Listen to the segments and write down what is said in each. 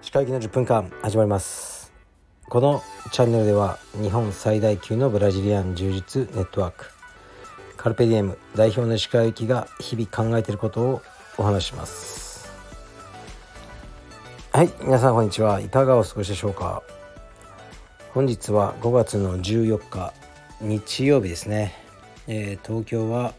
歯科医の10分間始まります。このチャンネルでは日本最大級のブラジリアン柔術ネットワーク。カルペディエム代表の石川由紀が日々考えていることをお話します。はい皆さんこんにちはいかがお過ごしでしょうか。本日は5月の14日日曜日ですね、えー、東京は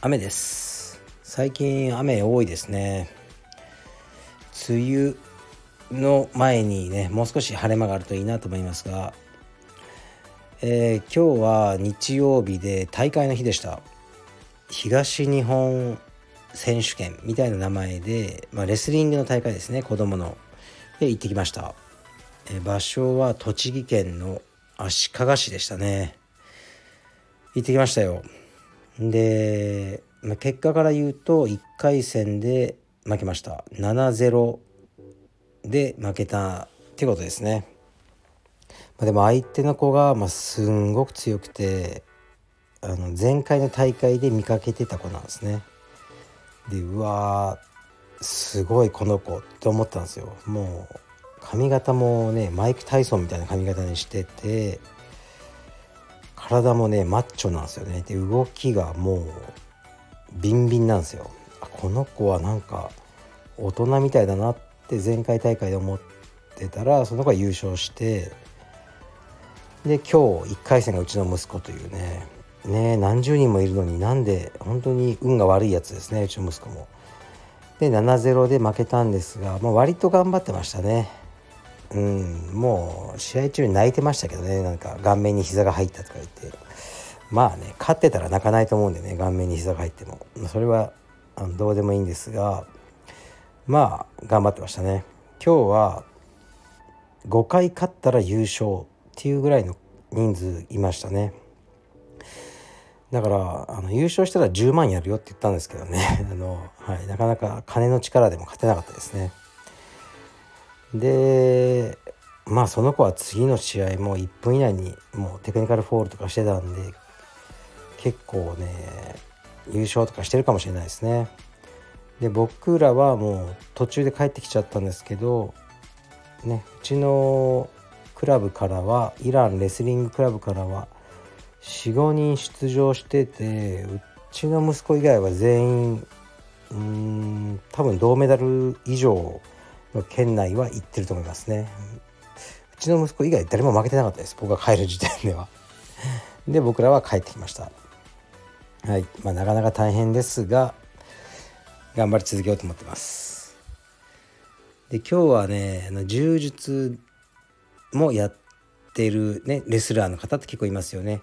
雨です。最近雨多いですね。梅雨の前にねもう少し晴れ間があるといいなと思いますが、えー、今日は日曜日で大会の日でした。東日本選手権みたいな名前で、まあ、レスリングの大会ですね子供の。で行ってきました、え、場所は栃木県の足利市でしたね。行ってきましたよ。で、まあ、結果から言うと1回戦で負けました。7-0で負けたってことですね、まあ、でも相手の子がまあすんごく強くてあの前回の大会で見かけてた子なんですね。でうわすごいこの子って思ったんですよ。もう髪型もねマイク・タイソンみたいな髪型にしてて体もねマッチョなんですよねで動きがもうビンビンなんですよこの子はなんか大人みたいだなって前回大会で思ってたらその子が優勝してで今日1回戦がうちの息子というねね何十人もいるのになんで本当に運が悪いやつですねうちの息子も。で7-0で負けたんですが、まあ、割と頑張ってましたね。うん、もう試合中に泣いてましたけどね。なんか顔面に膝が入ったとか言って。まあね勝ってたら泣かないと思うんでね。顔面に膝が入っても。それはあのどうでもいいんですが。まあ頑張ってましたね。今日は5回勝ったら優勝っていうぐらいの人数いましたね。だからあの優勝したら10万やるよって言ったんですけどね。あの、はい、なかなか金の力でも勝てなかったですね。でまあその子は次の試合も1分以内にもうテクニカルフォールとかしてたんで結構ね優勝とかしてるかもしれないですね。で僕らはもう途中で帰ってきちゃったんですけどねうちのクラブからはイランレスリングクラブからは45人出場しててうちの息子以外は全員うん多分銅メダル以上県内は行ってると思いますね。うちの息子以外誰も負けてなかったです。僕が帰る時点では。で僕らは帰ってきました。はい。まあなかなか大変ですが頑張り続けようと思ってます。で今日はねあの柔術もやってるねレスラーの方って結構いますよね。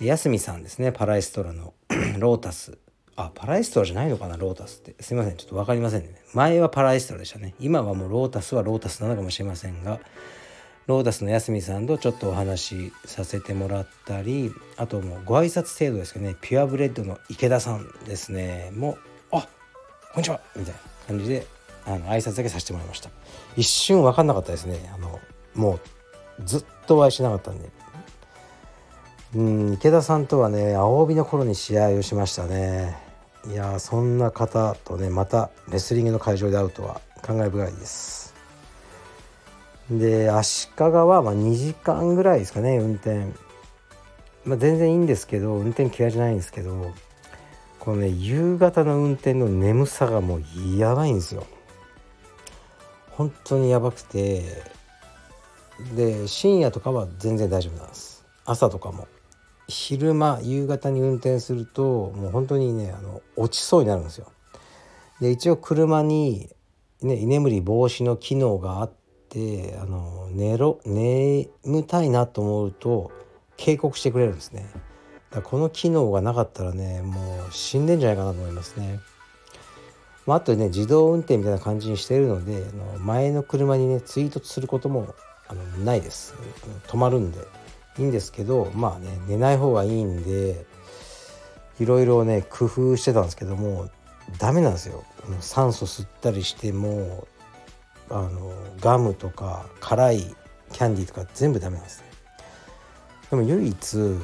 安見さんですね。パラエストラの ロータス。あパラエストラじゃないのかなロータスって。すいませんちょっと分かりませんね。前はパラエストラでしたね。今はもうロータスはロータスなのかもしれませんがロータスの安見さんとちょっとお話しさせてもらったりあともうご挨拶程度ですけどね。ピュアブレッドの池田さんですね。もうあこんにちは。みたいな感じであの挨拶だけさせてもらいました。一瞬分かんなかったですね。あのもうずっとお会いしなかったんで。うん池田さんとはね青帯の頃に試合をしましたね。いやそんな方とねまたレスリングの会場で会うとは感慨深いです。で足利はま2時間ぐらいですかね運転、まあ、全然いいんですけど運転嫌いじゃないんですけどこのね夕方の運転の眠さがもうやばいんですよ。本当にやばくて。で深夜とかは全然大丈夫なんです。朝とかも。昼間夕方に運転するともう本当にねあの落ちそうになるんですよ。で一応車に、ね、居眠り防止の機能があってあの寝ろ眠たいなと思うと警告してくれるんですね。だこの機能がなかったらねもう死んでんじゃないかなと思いますね。まあ、あとね自動運転みたいな感じにしてるのであの前の車にね追突することもあのないです。止まるんでいいんですけどまあね寝ない方がいいんでいろいろね工夫してたんですけどもダメなんですよ。酸素吸ったりしてもあのガムとか辛いキャンディーとか全部ダメなんですね。でも唯一、うん、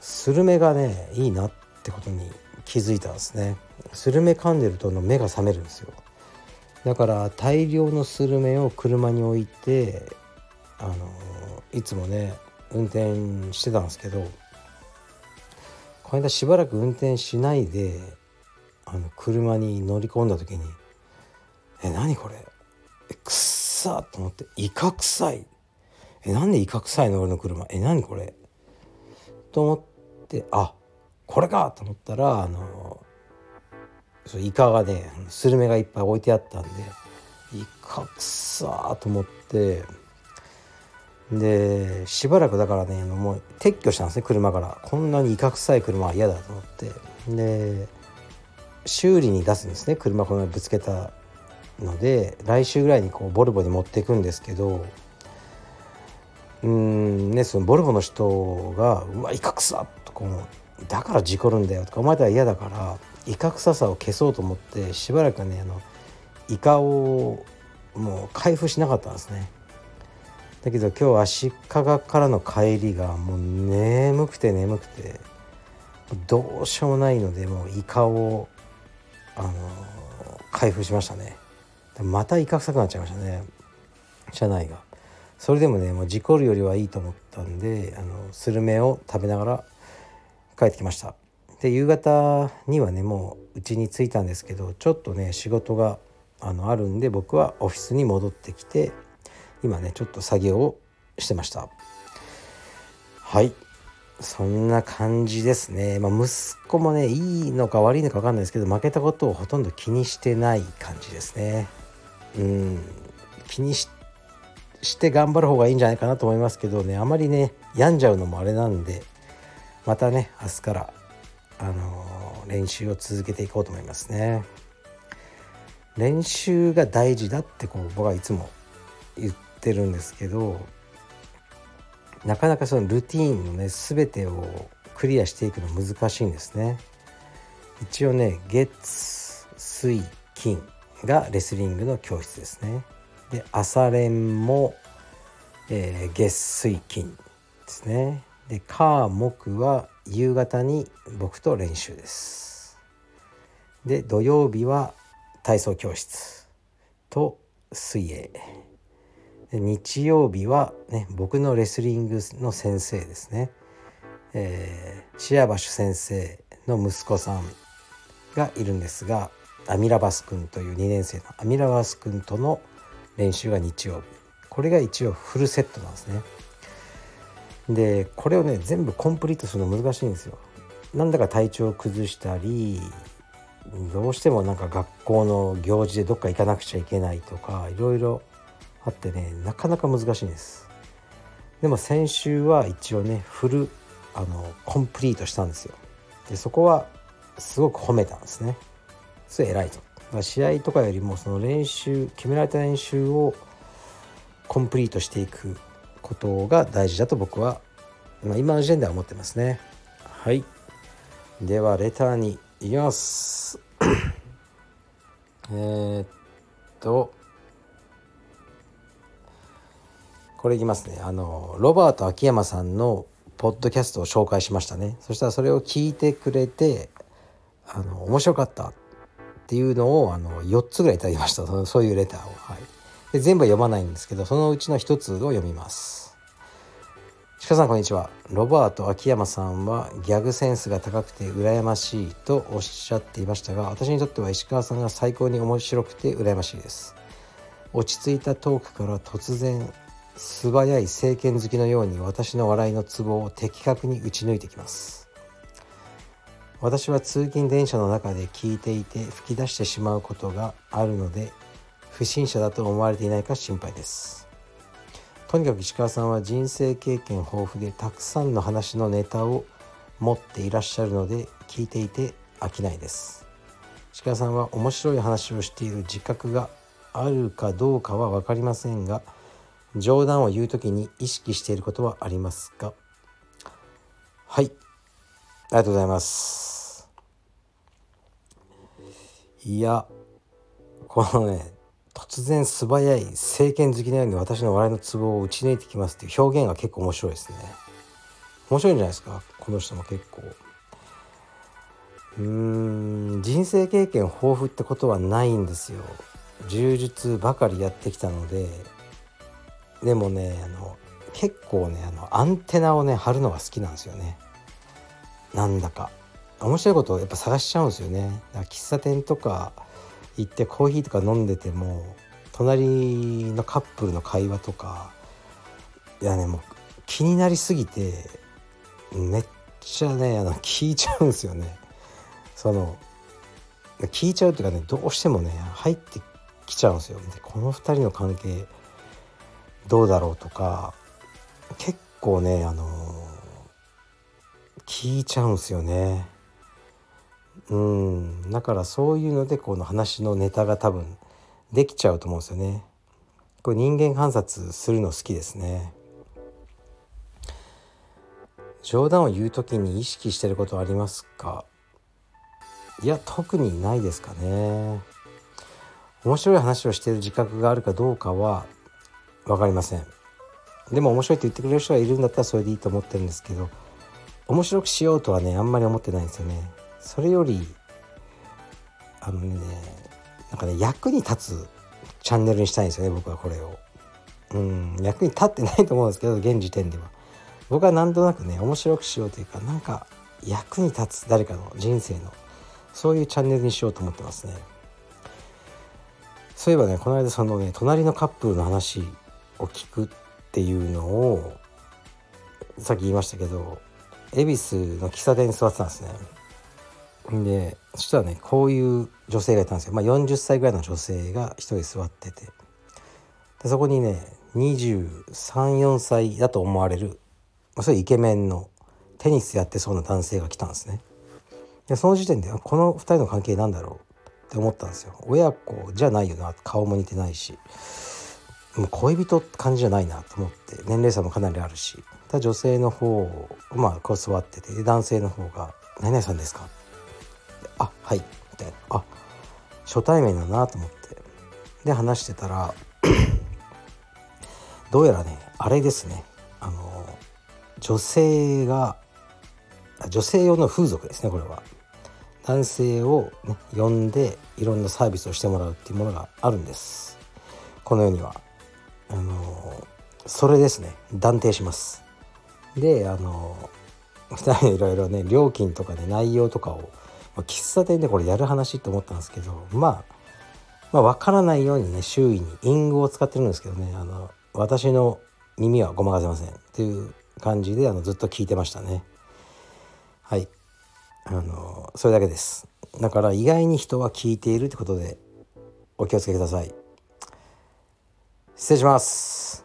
スルメがねいいなってことに気づいたんですね。スルメ噛んでるとの目が覚めるんですよ。だから大量のスルメを車に置いてあのいつもね運転してたんですけどこの間しばらく運転しないであの車に乗り込んだ時に「え何これ？えくっさ!」と思って「イカ臭い!」えなんでイカ臭いの俺の車？え何これ？と思ってあこれかと思ったらあのそうイカがねスルメがいっぱい置いてあったんでイカ臭ーと思ってでしばらくだからねもう撤去したんですね車から。こんなにイカ臭い車は嫌だと思って。で修理に出すんですね車このぶつけたので。来週ぐらいにこうボルボに持っていくんですけど。うんねそのボルボの人が「うわイカ臭!」とこう「だから事故るんだよ」とか「お前とは嫌だからイカ臭さを消そうと思ってしばらくねあのイカをもう開封しなかったんですね。だけど今日足利からの帰りがもう眠くて眠くてどうしようもないのでもうイカをあの開封しましたね。またイカ臭くなっちゃいましたね。車内が。それでもねもう事故るよりはいいと思ったんであのスルメを食べながら帰ってきました。で夕方にはねもう家に着いたんですけどちょっとね仕事があのあるんで僕はオフィスに戻ってきて今ねちょっと作業をしてました。はい。そんな感じですね、まあ、息子もねいいのか悪いのか分かんないですけど負けたことをほとんど気にしてない感じですね。うん。気にして頑張る方がいいんじゃないかなと思いますけどね。あまりね病んじゃうのもあれなんでまたね明日からあの練習を続けていこうと思いますね。練習が大事だってこう僕はいつも言ってるんですけどなかなかそのルーティンのね全てをクリアしていくの難しいんですね。一応ね月水金がレスリングの教室ですね。で朝練も、えー、月水金ですね。で火木は夕方に僕と練習ですで土曜日は体操教室と水泳日曜日はね僕のレスリングの先生ですね、えー、シアバシュ先生の息子さんがいるんですがアミラバス君という2年生のアミラバス君との練習が日曜日。これが一応フルセットなんですね。でこれをね全部コンプリートするの難しいんですよ。なんだか体調を崩したりどうしてもなんか学校の行事でどっか行かなくちゃいけないとかいろいろあってねなかなか難しいんです。でも先週は一応ねフルあのコンプリートしたんですよ。でそこはすごく褒めたんですね。それ偉いと。試合とかよりもその練習決められた練習をコンプリートしていくことが大事だと僕は、まあ、今の時点では思ってますね。はい。ではレターに行きます。えっとこれいきますね。あのロバート秋山さんのポッドキャストを紹介しましたね。そしたらそれを聞いてくれてあの面白かったっていうのをあの4つぐらいいただきました。そういうレターを、はい、で全部は読まないんですけどそのうちの1つを読みます。鹿さんこんにちは。ロバート秋山さんはギャグセンスが高くて羨ましいとおっしゃっていましたが私にとっては石川さんが最高に面白くて羨ましいです。落ち着いたトークから突然素早い政権好きのように私の笑いのツボを的確に打ち抜いてきます。私は通勤電車の中で聞いていて吹き出してしまうことがあるので不審者だと思われていないか心配です。とにかく石川さんは人生経験豊富でたくさんの話のネタを持っていらっしゃるので聞いていて飽きないです。石川さんは面白い話をしている自覚があるかどうかは分かりませんが冗談を言う時に意識していることはありますか？はい。ありがとうございます。いやこのね突然素早い政権好きのように私の笑いのツボを打ち抜いてきますっていう表現が結構面白いですね。面白いんじゃないですか？この人も結構。うーん人生経験豊富ってことはないんですよ。柔術ばかりやってきたのででもねあの結構ねあのアンテナをね張るのが好きなんですよね。なんだか。面白いことをやっぱ探しちゃうんですよね。だから喫茶店とか行ってコーヒーとか飲んでても隣のカップルの会話とかいやねもう気になりすぎてめっちゃねあの聞いちゃうんですよね。その聞いちゃうっていうかねどうしてもね入ってきちゃうんですよ。でこの2人の関係どうだろうとか結構ねあの聞いちゃうんですよね。うん。だからそういうのでこの話のネタが多分できちゃうと思うんですよね。これ人間観察するの好きですね。冗談を言う時に意識してることありますか？いや特にないですかね。面白い話をしている自覚があるかどうかは分かりません。でも面白いって言ってくれる人がいるんだったらそれでいいと思ってるんですけど面白くしようとはねあんまり思ってないんですよね。それよりあのねなんかね役に立つチャンネルにしたいんですよね僕はこれを。うん役に立ってないと思うんですけど現時点では。僕はなんとなくね面白くしようというかなんか役に立つ誰かの人生のそういうチャンネルにしようと思ってますね。そういえばねこの間そのね隣のカップルの話を聞くっていうのをさっき言いましたけど恵比寿の喫茶店に座ってたんですね。でそしたらねこういう女性がいたんですよ、まあ、40歳ぐらいの女性が一人座ってて。でそこにね234歳だと思われる、まあ、そういうイケメンのテニスやってそうな男性が来たんですね。でその時点でこの2人の関係なんだろうって思ったんですよ。親子じゃないよな顔も似てないし。もう恋人って感じじゃないなと思って年齢差もかなりあるした女性の方まあこう座ってて男性の方が「何々さんですか?」あはい」みたいな。あ初対面だなと思って。で話してたら どうやらねあれですね。あの女性が女性用の風俗ですねこれは。男性を、ね、呼んでいろんなサービスをしてもらうっていうものがあるんです。この世には。あのそれですね。断定します。であの2人 いろいろね料金とかね内容とかを、まあ、喫茶店でこれやる話って思ったんですけど、まあ、まあ分からないようにね周囲に隠語を使ってるんですけどねあの私の耳はごまかせません。っていう感じであのずっと聞いてましたね。はい。あのそれだけです。だから意外に人は聞いているってことでお気をつけください。失礼します。